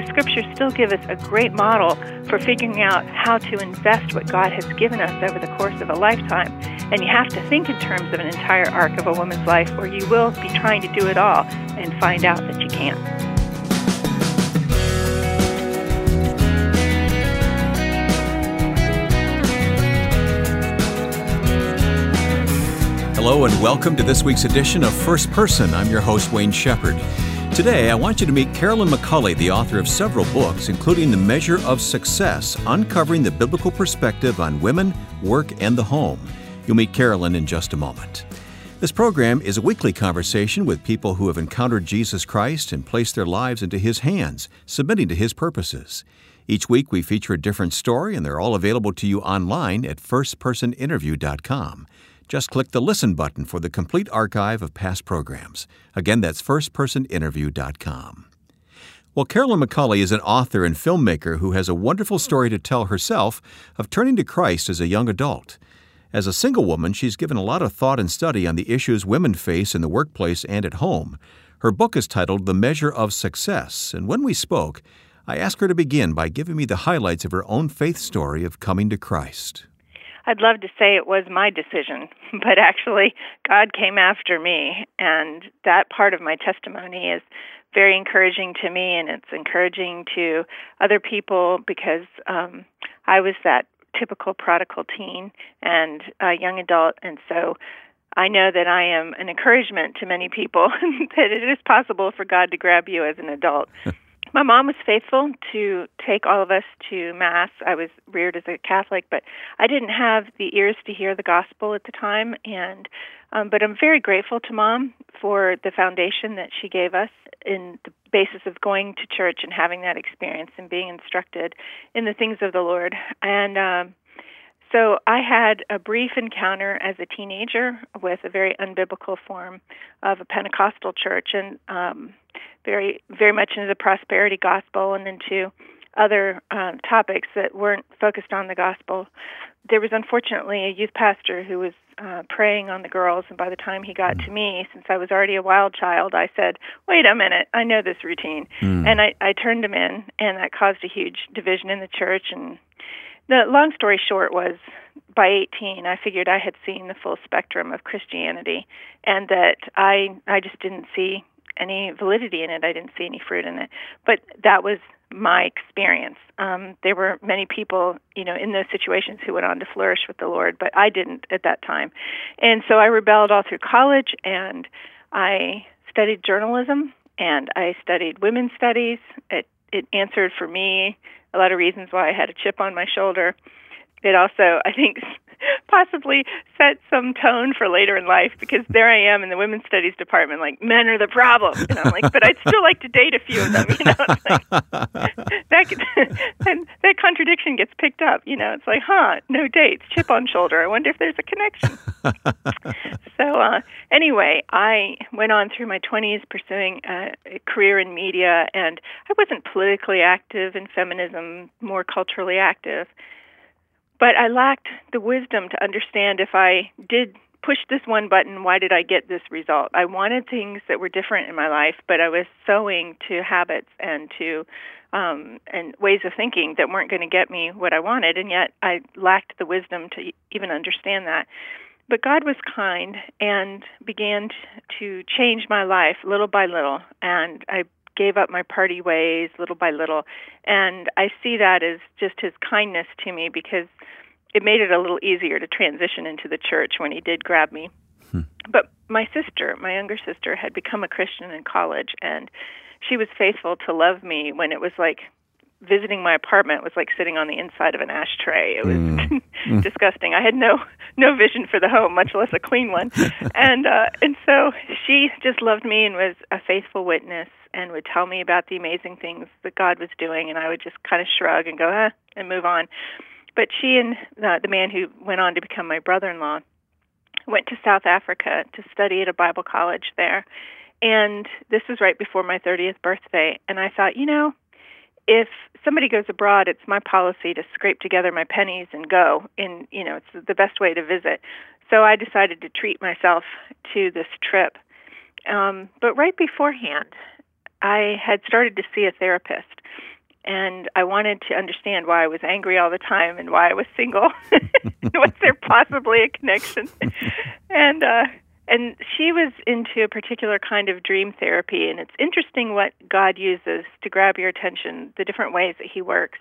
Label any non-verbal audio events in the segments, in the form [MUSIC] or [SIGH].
the scriptures still give us a great model for figuring out how to invest what God has given us over the course of a lifetime. And you have to think in terms of an entire arc of a woman's life, or you will be trying to do it all and find out that you can't. Hello, and welcome to this week's edition of First Person. I'm your host, Wayne Shepherd. Today, I want you to meet Carolyn McCulley, the author of several books, including The Measure of Success Uncovering the Biblical Perspective on Women, Work, and the Home. You'll meet Carolyn in just a moment. This program is a weekly conversation with people who have encountered Jesus Christ and placed their lives into His hands, submitting to His purposes. Each week, we feature a different story, and they're all available to you online at firstpersoninterview.com. Just click the Listen button for the complete archive of past programs. Again, that's firstpersoninterview.com. Well, Carolyn McCulley is an author and filmmaker who has a wonderful story to tell herself of turning to Christ as a young adult. As a single woman, she's given a lot of thought and study on the issues women face in the workplace and at home. Her book is titled The Measure of Success, and when we spoke, I asked her to begin by giving me the highlights of her own faith story of coming to Christ. I'd love to say it was my decision, [LAUGHS] but actually, God came after me. And that part of my testimony is very encouraging to me, and it's encouraging to other people because um, I was that typical prodigal teen and a young adult. And so I know that I am an encouragement to many people [LAUGHS] that it is possible for God to grab you as an adult. [LAUGHS] My mom was faithful to take all of us to Mass. I was reared as a Catholic, but I didn't have the ears to hear the gospel at the time. And um, but I'm very grateful to Mom for the foundation that she gave us in the basis of going to church and having that experience and being instructed in the things of the Lord. And um, so I had a brief encounter as a teenager with a very unbiblical form of a Pentecostal church, and um, very very much into the prosperity gospel and into other um, topics that weren't focused on the gospel. There was unfortunately a youth pastor who was uh, preying on the girls, and by the time he got to me, since I was already a wild child, I said, "Wait a minute, I know this routine," mm. and I, I turned him in, and that caused a huge division in the church. And the long story short was, by 18, I figured I had seen the full spectrum of Christianity, and that I I just didn't see any validity in it. I didn't see any fruit in it. But that was my experience. Um, there were many people, you know, in those situations who went on to flourish with the Lord, but I didn't at that time. And so I rebelled all through college, and I studied journalism, and I studied women's studies. It it answered for me a lot of reasons why I had a chip on my shoulder. It also, I think, possibly set some tone for later in life because there I am in the women's studies department, like men are the problem, and I'm like, but I'd still like to date a few of them, you know. It's like, [LAUGHS] that [LAUGHS] that contradiction gets picked up, you know. It's like, huh, no dates, chip on shoulder. I wonder if there's a connection. [LAUGHS] so uh, anyway, I went on through my 20s pursuing a career in media, and I wasn't politically active in feminism, more culturally active but I lacked the wisdom to understand if I did push this one button, why did I get this result? I wanted things that were different in my life, but I was sowing to habits and to um, and ways of thinking that weren't going to get me what I wanted, and yet I lacked the wisdom to even understand that. But God was kind and began to change my life little by little, and I gave up my party ways little by little. And I see that as just his kindness to me because it made it a little easier to transition into the church when he did grab me. Hmm. But my sister, my younger sister, had become a Christian in college, and she was faithful to love me when it was like visiting my apartment was like sitting on the inside of an ashtray. It was mm. [LAUGHS] disgusting. I had no no vision for the home, much less a clean one. [LAUGHS] and uh and so she just loved me and was a faithful witness and would tell me about the amazing things that God was doing and I would just kind of shrug and go, "Huh," and move on. But she and uh, the man who went on to become my brother-in-law went to South Africa to study at a Bible college there. And this was right before my 30th birthday and I thought, you know, if somebody goes abroad, it's my policy to scrape together my pennies and go. And you know, it's the best way to visit. So I decided to treat myself to this trip. Um, but right beforehand, I had started to see a therapist, and I wanted to understand why I was angry all the time and why I was single. [LAUGHS] was there possibly a connection? [LAUGHS] and uh, and she was into a particular kind of dream therapy, and it's interesting what God uses to grab your attention, the different ways that He works.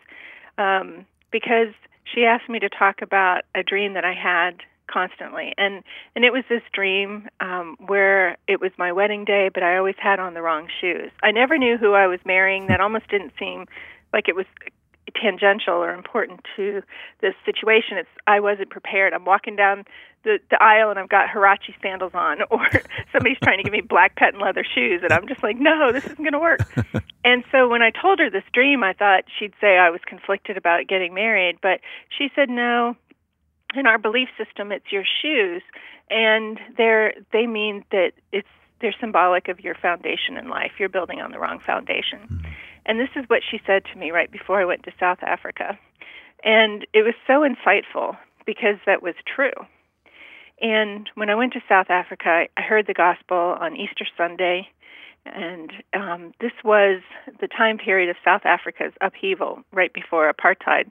Um, because she asked me to talk about a dream that I had constantly, and and it was this dream um, where it was my wedding day, but I always had on the wrong shoes. I never knew who I was marrying. That almost didn't seem like it was tangential or important to this situation. It's I wasn't prepared. I'm walking down the, the aisle and I've got Huarache sandals on, [LAUGHS] or somebody's trying to give me black patent leather shoes, and I'm just like, no, this isn't going to work. [LAUGHS] and so when I told her this dream, I thought she'd say I was conflicted about getting married, but she said, no. In our belief system, it's your shoes, and they're they mean that it's they're symbolic of your foundation in life. You're building on the wrong foundation. Mm-hmm. And this is what she said to me right before I went to South Africa. And it was so insightful because that was true. And when I went to South Africa, I heard the gospel on Easter Sunday. And um, this was the time period of South Africa's upheaval right before apartheid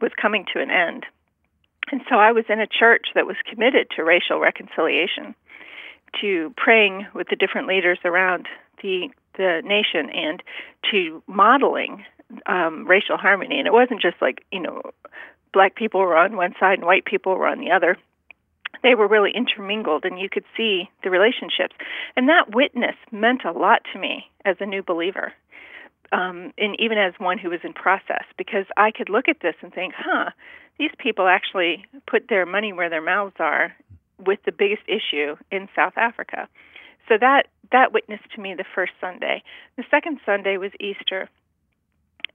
was coming to an end. And so I was in a church that was committed to racial reconciliation, to praying with the different leaders around the the nation and to modeling um, racial harmony. And it wasn't just like, you know, black people were on one side and white people were on the other. They were really intermingled, and you could see the relationships. And that witness meant a lot to me as a new believer, um, and even as one who was in process, because I could look at this and think, huh, these people actually put their money where their mouths are with the biggest issue in South Africa. So that that witnessed to me the first Sunday. The second Sunday was Easter,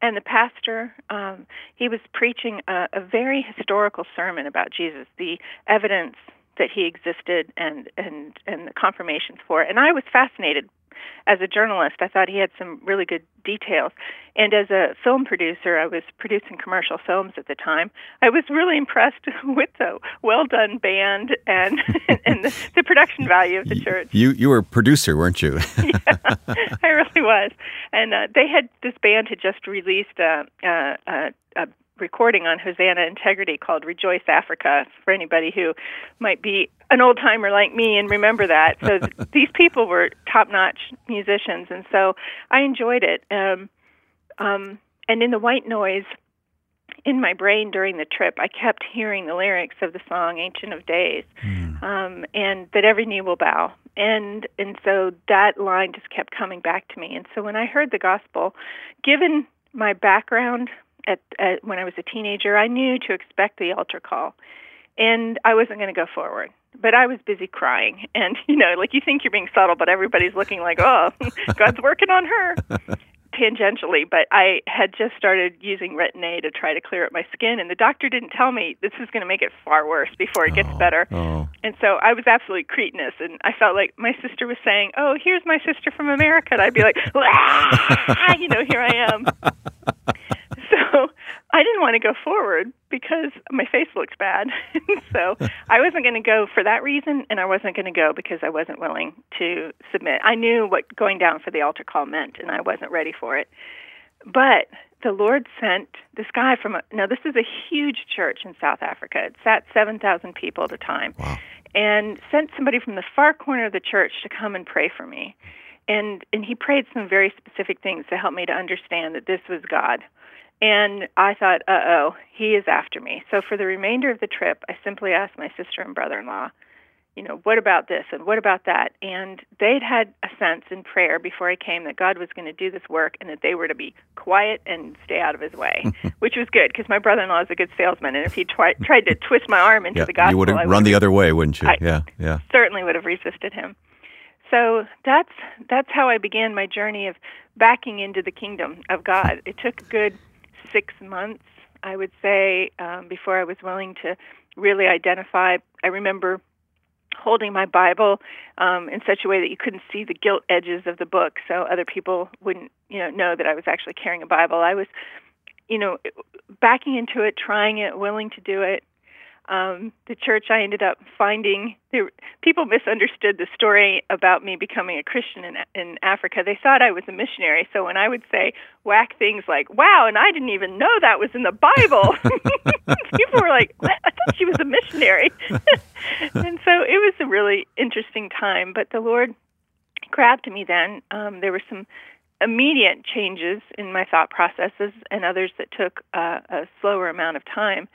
and the pastor um, he was preaching a, a very historical sermon about Jesus, the evidence that he existed and and and the confirmations for it. And I was fascinated as a journalist, I thought he had some really good details. And as a film producer, I was producing commercial films at the time. I was really impressed [LAUGHS] with the well done band and [LAUGHS] and the, the, production value of the church. You you were a producer, weren't you? [LAUGHS] yeah, I really was. And uh, they had this band had just released uh, uh, uh, a, a, a, a recording on Hosanna Integrity called Rejoice Africa for anybody who might be an old timer like me and remember that. So [LAUGHS] these people were top notch musicians, and so I enjoyed it. Um, um, and in the white noise in my brain during the trip, I kept hearing the lyrics of the song "Ancient of Days," mm. um, and that every knee will bow. And and so that line just kept coming back to me. And so when I heard the gospel, given my background at, at when I was a teenager, I knew to expect the altar call, and I wasn't going to go forward. But I was busy crying, [LAUGHS] and you know, like you think you're being subtle, but everybody's looking like, oh, [LAUGHS] God's working on her. [LAUGHS] tangentially, but I had just started using Retin-A to try to clear up my skin, and the doctor didn't tell me this is going to make it far worse before it gets oh, better. Oh. And so I was absolutely cretinous, and I felt like my sister was saying, "Oh, here's my sister from America," and I'd be like, ah, you know, here I am. I didn't want to go forward because my face looked bad. [LAUGHS] so I wasn't going to go for that reason, and I wasn't going to go because I wasn't willing to submit. I knew what going down for the altar call meant, and I wasn't ready for it. But the Lord sent this guy from a, now this is a huge church in South Africa. It sat 7,000 people at a time. Wow. And sent somebody from the far corner of the church to come and pray for me. And and he prayed some very specific things to help me to understand that this was God. And I thought, uh oh, he is after me. So for the remainder of the trip, I simply asked my sister and brother in law, you know, what about this and what about that? And they'd had a sense in prayer before I came that God was going to do this work and that they were to be quiet and stay out of his way, [LAUGHS] which was good because my brother in law is a good salesman. And if he tried, tried to twist my arm into yeah, the gospel, you would have run the other way, wouldn't you? I yeah, yeah. Certainly would have resisted him. So that's that's how I began my journey of backing into the kingdom of God. It took a good six months, I would say, um, before I was willing to really identify. I remember holding my Bible um, in such a way that you couldn't see the gilt edges of the book, so other people wouldn't, you know, know that I was actually carrying a Bible. I was, you know, backing into it, trying it, willing to do it. Um, the church I ended up finding there, people misunderstood the story about me becoming a Christian in in Africa. They thought I was a missionary. So when I would say whack things like "Wow," and I didn't even know that was in the Bible, [LAUGHS] [LAUGHS] people were like, "I thought she was a missionary." [LAUGHS] and so it was a really interesting time. But the Lord grabbed me then. Um, there were some immediate changes in my thought processes, and others that took uh, a slower amount of time.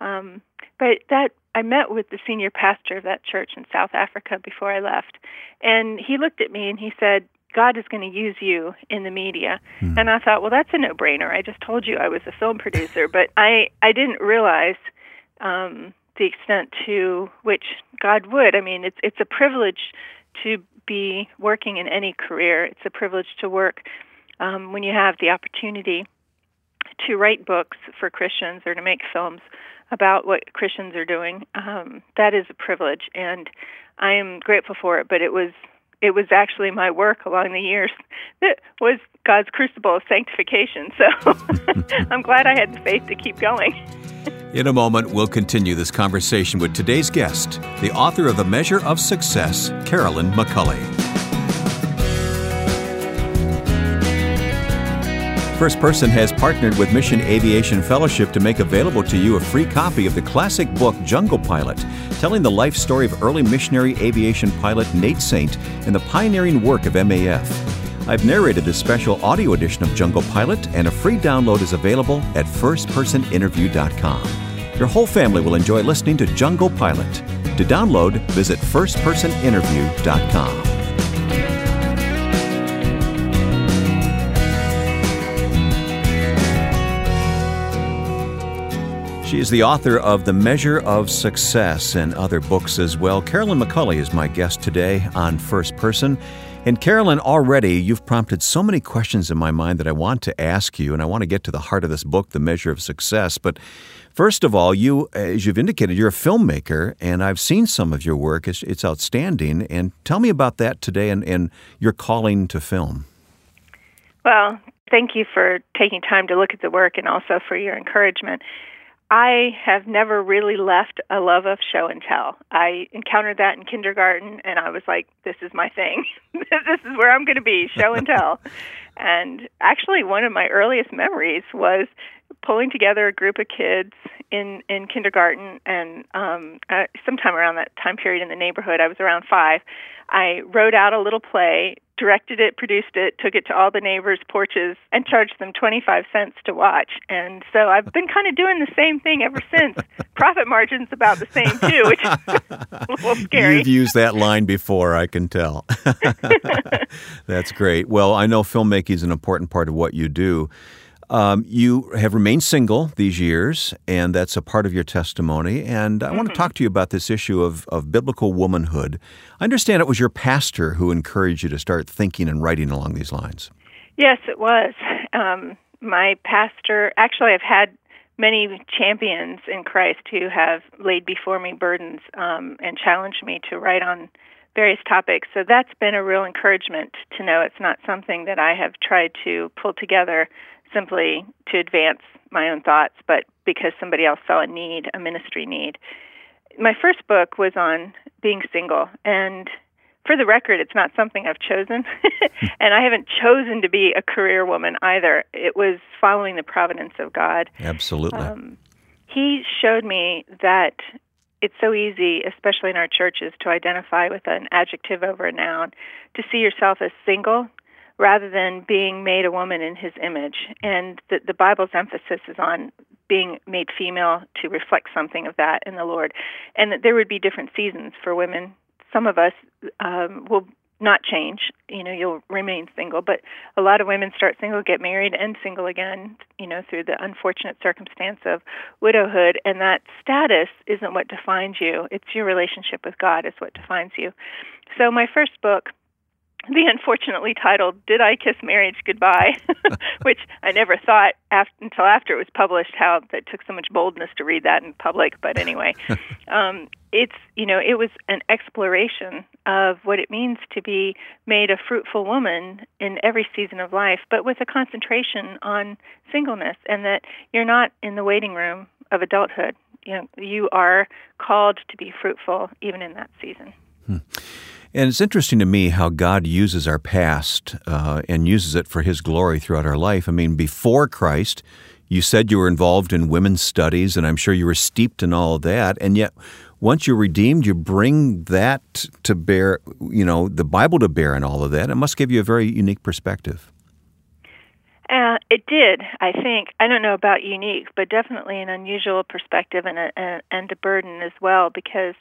Um, but that I met with the senior pastor of that church in South Africa before I left, and he looked at me and he said, "God is going to use you in the media." Hmm. And I thought, well, that's a no-brainer. I just told you I was a film [LAUGHS] producer, but I I didn't realize um, the extent to which God would. I mean, it's it's a privilege to be working in any career. It's a privilege to work um, when you have the opportunity to write books for Christians or to make films about what Christians are doing. Um, that is a privilege, and I am grateful for it. But it was it was actually my work along the years [LAUGHS] that was God's crucible of sanctification. So [LAUGHS] I'm glad I had the faith to keep going. In a moment, we'll continue this conversation with today's guest, the author of The Measure of Success, Carolyn McCulley. First Person has partnered with Mission Aviation Fellowship to make available to you a free copy of the classic book Jungle Pilot, telling the life story of early missionary aviation pilot Nate Saint and the pioneering work of MAF. I've narrated the special audio edition of Jungle Pilot, and a free download is available at firstpersoninterview.com. Your whole family will enjoy listening to Jungle Pilot. To download, visit firstpersoninterview.com. She is the author of The Measure of Success and other books as well. Carolyn McCulley is my guest today on First Person. And Carolyn, already you've prompted so many questions in my mind that I want to ask you, and I want to get to the heart of this book, The Measure of Success. But first of all, you, as you've indicated, you're a filmmaker, and I've seen some of your work. It's, it's outstanding. And tell me about that today and, and your calling to film. Well, thank you for taking time to look at the work and also for your encouragement. I have never really left a love of show and tell. I encountered that in kindergarten, and I was like, "This is my thing. [LAUGHS] this is where I'm going to be, show and tell." [LAUGHS] and actually, one of my earliest memories was pulling together a group of kids in in kindergarten, and um, uh, sometime around that time period in the neighborhood, I was around five. I wrote out a little play directed it, produced it, took it to all the neighbors' porches, and charged them 25 cents to watch. And so I've been kind of doing the same thing ever since. [LAUGHS] Profit margin's about the same too, which is [LAUGHS] a little scary. You've used that line before, I can tell. [LAUGHS] That's great. Well, I know filmmaking is an important part of what you do. Um, you have remained single these years, and that's a part of your testimony. And I mm-hmm. want to talk to you about this issue of, of biblical womanhood. I understand it was your pastor who encouraged you to start thinking and writing along these lines. Yes, it was. Um, my pastor, actually, I've had many champions in Christ who have laid before me burdens um, and challenged me to write on various topics. So that's been a real encouragement to know it's not something that I have tried to pull together simply to advance my own thoughts, but because somebody else saw a need, a ministry need. My first book was on being single, and for the record, it's not something I've chosen, [LAUGHS] and I haven't chosen to be a career woman either. It was following the providence of God. Absolutely. Um, he showed me that it's so easy, especially in our churches, to identify with an adjective over a noun, to see yourself as single rather than being made a woman in his image. And the, the Bible's emphasis is on being made female to reflect something of that in the Lord. And that there would be different seasons for women. Some of us um, will not change. You know, you'll remain single, but a lot of women start single, get married, and single again. You know, through the unfortunate circumstance of widowhood, and that status isn't what defines you. It's your relationship with God is what defines you. So my first book the unfortunately titled "Did I Kiss Marriage Goodbye," [LAUGHS] which I never thought after, until after it was published how that took so much boldness to read that in public. But anyway, [LAUGHS] um, it's you know it was an exploration of what it means to be made a fruitful woman in every season of life, but with a concentration on singleness, and that you're not in the waiting room of adulthood. you know, you are called to be fruitful even in that season. Hmm. And it's interesting to me how God uses our past uh, and uses it for His glory throughout our life. I mean, before Christ, you said you were involved in women's studies, and I'm sure you were steeped in all of that. And yet, once you're redeemed, you bring that to bear, you know, the Bible to bear in all of that. It must give you a very unique perspective. Uh, it did, I think. I don't know about unique, but definitely an unusual perspective and a, and a burden as well because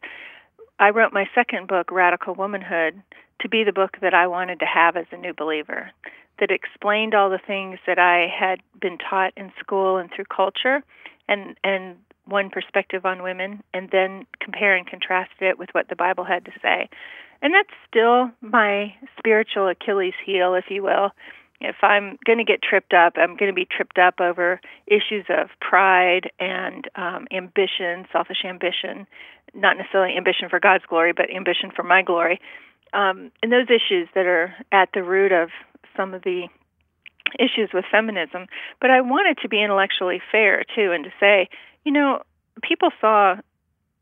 I wrote my second book, Radical Womanhood, to be the book that I wanted to have as a new believer, that explained all the things that I had been taught in school and through culture, and and one perspective on women, and then compare and contrast it with what the Bible had to say. And that's still my spiritual Achilles heel, if you will. If I'm going to get tripped up, I'm going to be tripped up over issues of pride and um, ambition, selfish ambition, not necessarily ambition for God's glory, but ambition for my glory. Um, and those issues that are at the root of some of the issues with feminism. But I wanted to be intellectually fair too, and to say, you know, people saw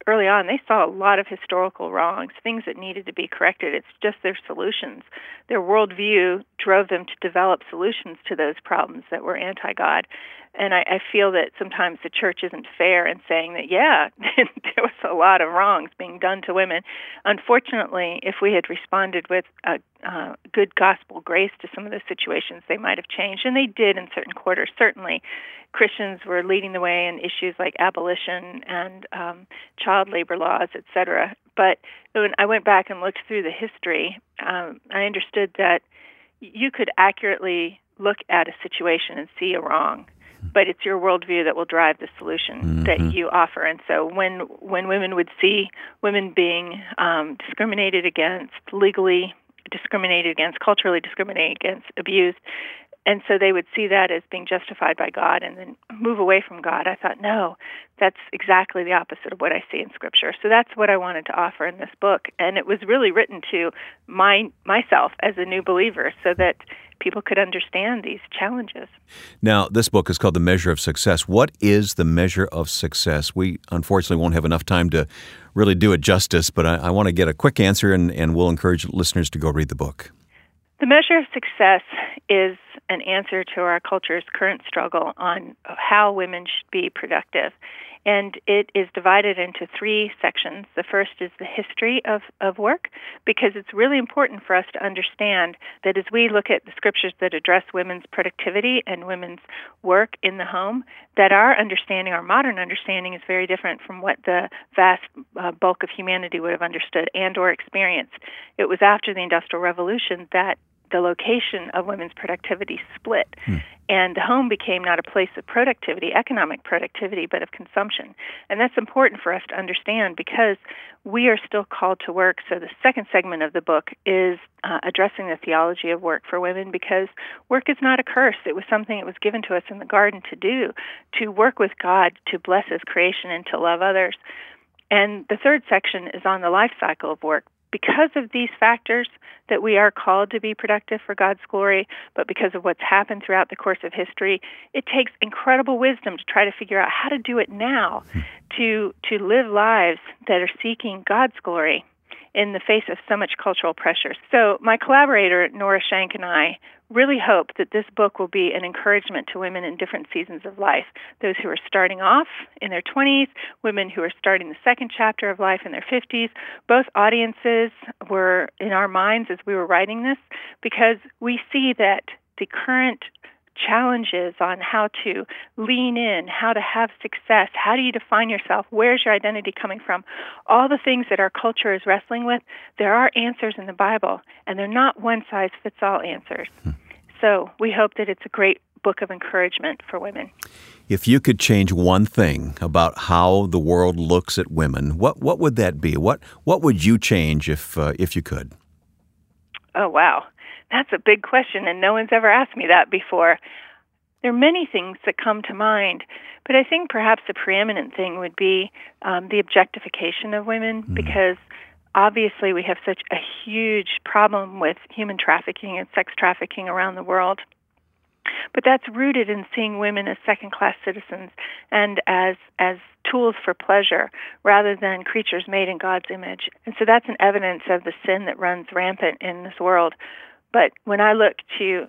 early on, they saw a lot of historical wrongs, things that needed to be corrected. It's just their solutions. Their worldview drove them to develop solutions to those problems that were anti God. And I, I feel that sometimes the church isn't fair in saying that, yeah, [LAUGHS] there was a lot of wrongs being done to women. Unfortunately, if we had responded with a uh, good gospel grace to some of the situations, they might have changed. And they did in certain quarters, certainly. Christians were leading the way in issues like abolition and um, child labor laws, etc. But when I went back and looked through the history, um, I understood that you could accurately look at a situation and see a wrong but it's your worldview that will drive the solution mm-hmm. that you offer. And so when when women would see women being um, discriminated against, legally discriminated against, culturally discriminated against, abused, and so they would see that as being justified by God and then move away from God. I thought, no, that's exactly the opposite of what I see in Scripture. So that's what I wanted to offer in this book, and it was really written to my myself as a new believer, so that people could understand these challenges. Now, this book is called The Measure of Success. What is the measure of success? We unfortunately won't have enough time to really do it justice, but I, I want to get a quick answer, and, and we'll encourage listeners to go read the book. The measure of success is an answer to our culture's current struggle on how women should be productive. And it is divided into three sections. The first is the history of, of work, because it's really important for us to understand that as we look at the scriptures that address women's productivity and women's work in the home, that our understanding, our modern understanding, is very different from what the vast uh, bulk of humanity would have understood and or experienced. It was after the Industrial Revolution that the location of women's productivity split. Hmm. And the home became not a place of productivity, economic productivity, but of consumption. And that's important for us to understand because we are still called to work. So the second segment of the book is uh, addressing the theology of work for women because work is not a curse. It was something that was given to us in the garden to do, to work with God, to bless His creation, and to love others. And the third section is on the life cycle of work because of these factors that we are called to be productive for God's glory, but because of what's happened throughout the course of history, it takes incredible wisdom to try to figure out how to do it now, hmm. to to live lives that are seeking God's glory in the face of so much cultural pressure. So, my collaborator, Nora Shank, and I really hope that this book will be an encouragement to women in different seasons of life those who are starting off in their 20s, women who are starting the second chapter of life in their 50s. Both audiences were in our minds as we were writing this because we see that the current challenges on how to lean in, how to have success, how do you define yourself, where's your identity coming from, all the things that our culture is wrestling with, there are answers in the Bible, and they're not one size fits all answers. Hmm. So we hope that it's a great book of encouragement for women. If you could change one thing about how the world looks at women, what what would that be? What what would you change if uh, if you could? Oh wow. That's a big question, and no one's ever asked me that before. There are many things that come to mind, but I think perhaps the preeminent thing would be um, the objectification of women mm. because obviously we have such a huge problem with human trafficking and sex trafficking around the world. But that's rooted in seeing women as second class citizens and as as tools for pleasure rather than creatures made in God's image. And so that's an evidence of the sin that runs rampant in this world. But when I look to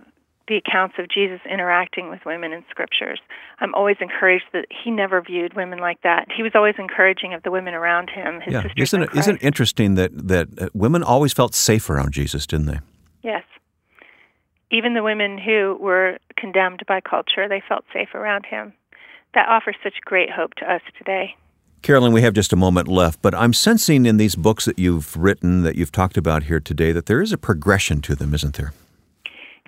the accounts of Jesus interacting with women in scriptures. I'm always encouraged that he never viewed women like that. He was always encouraging of the women around him, his yeah. Isn't it, isn't it interesting that, that uh, women always felt safe around Jesus, didn't they? Yes. Even the women who were condemned by culture, they felt safe around him. That offers such great hope to us today. Carolyn, we have just a moment left, but I'm sensing in these books that you've written, that you've talked about here today, that there is a progression to them, isn't there?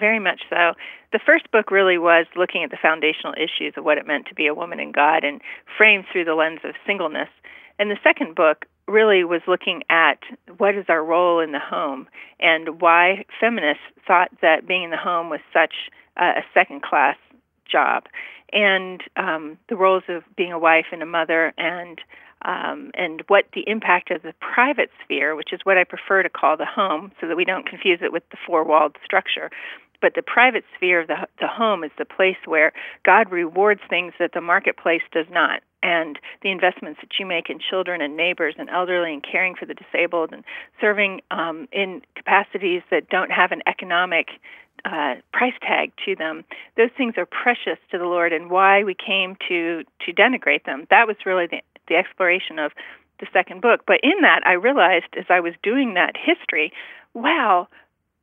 Very much so. The first book really was looking at the foundational issues of what it meant to be a woman in God and framed through the lens of singleness. And the second book really was looking at what is our role in the home and why feminists thought that being in the home was such a second class job and um, the roles of being a wife and a mother and um, and what the impact of the private sphere, which is what I prefer to call the home, so that we don't confuse it with the four walled structure, but the private sphere of the, the home is the place where God rewards things that the marketplace does not. And the investments that you make in children and neighbors and elderly and caring for the disabled and serving um, in capacities that don't have an economic uh, price tag to them, those things are precious to the Lord and why we came to, to denigrate them. That was really the, the exploration of the second book. But in that, I realized as I was doing that history, wow,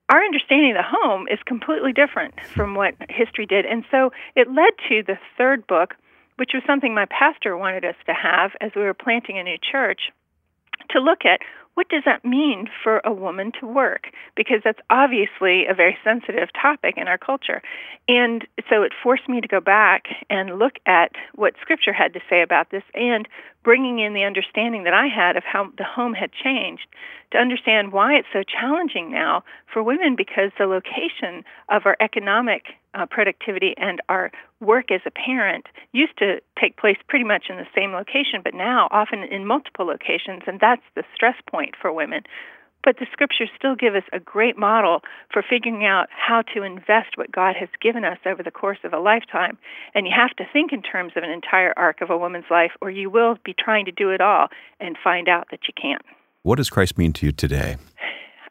our understanding of the home is completely different from what history did. And so it led to the third book, which was something my pastor wanted us to have as we were planting a new church, to look at what does that mean for a woman to work? Because that's obviously a very sensitive topic in our culture. And so it forced me to go back and look at what Scripture had to say about this and bringing in the understanding that I had of how the home had changed to understand why it's so challenging now for women because the location of our economic uh, productivity and our work as a parent used to take place pretty much in the same location, but now often in multiple locations, and that's the stress point for women. But the scriptures still give us a great model for figuring out how to invest what God has given us over the course of a lifetime. And you have to think in terms of an entire arc of a woman's life, or you will be trying to do it all and find out that you can't. What does Christ mean to you today?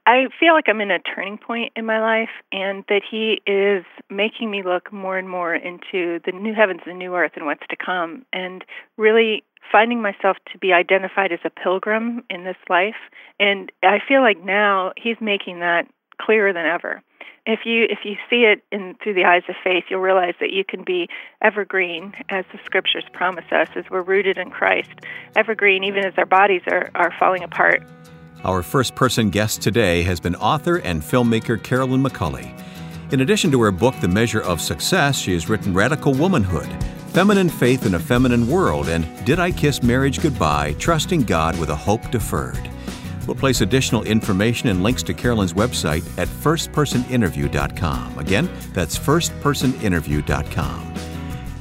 I feel like I'm in a turning point in my life and that He is making me look more and more into the new heavens and new earth and what's to come, and really finding myself to be identified as a pilgrim in this life. And I feel like now He's making that clearer than ever. If you if you see it in through the eyes of faith, you'll realize that you can be evergreen, as the scriptures promise us, as we're rooted in Christ. Evergreen, even as our bodies are, are falling apart. Our first person guest today has been author and filmmaker Carolyn McCulley. In addition to her book, The Measure of Success, she has written Radical Womanhood, Feminine Faith in a Feminist World, and Did I Kiss Marriage Goodbye? Trusting God with a Hope Deferred. We'll place additional information and links to Carolyn's website at firstpersoninterview.com. Again, that's firstpersoninterview.com.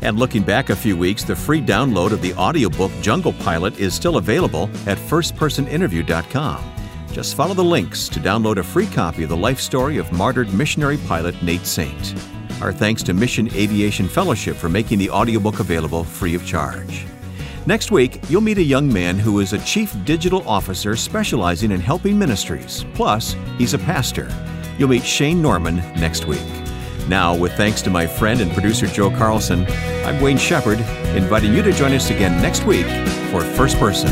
And looking back a few weeks, the free download of the audiobook Jungle Pilot is still available at firstpersoninterview.com. Just follow the links to download a free copy of the life story of martyred missionary pilot Nate Saint. Our thanks to Mission Aviation Fellowship for making the audiobook available free of charge. Next week, you'll meet a young man who is a chief digital officer specializing in helping ministries. Plus, he's a pastor. You'll meet Shane Norman next week. Now, with thanks to my friend and producer Joe Carlson, I'm Wayne Shepherd, inviting you to join us again next week for First Person.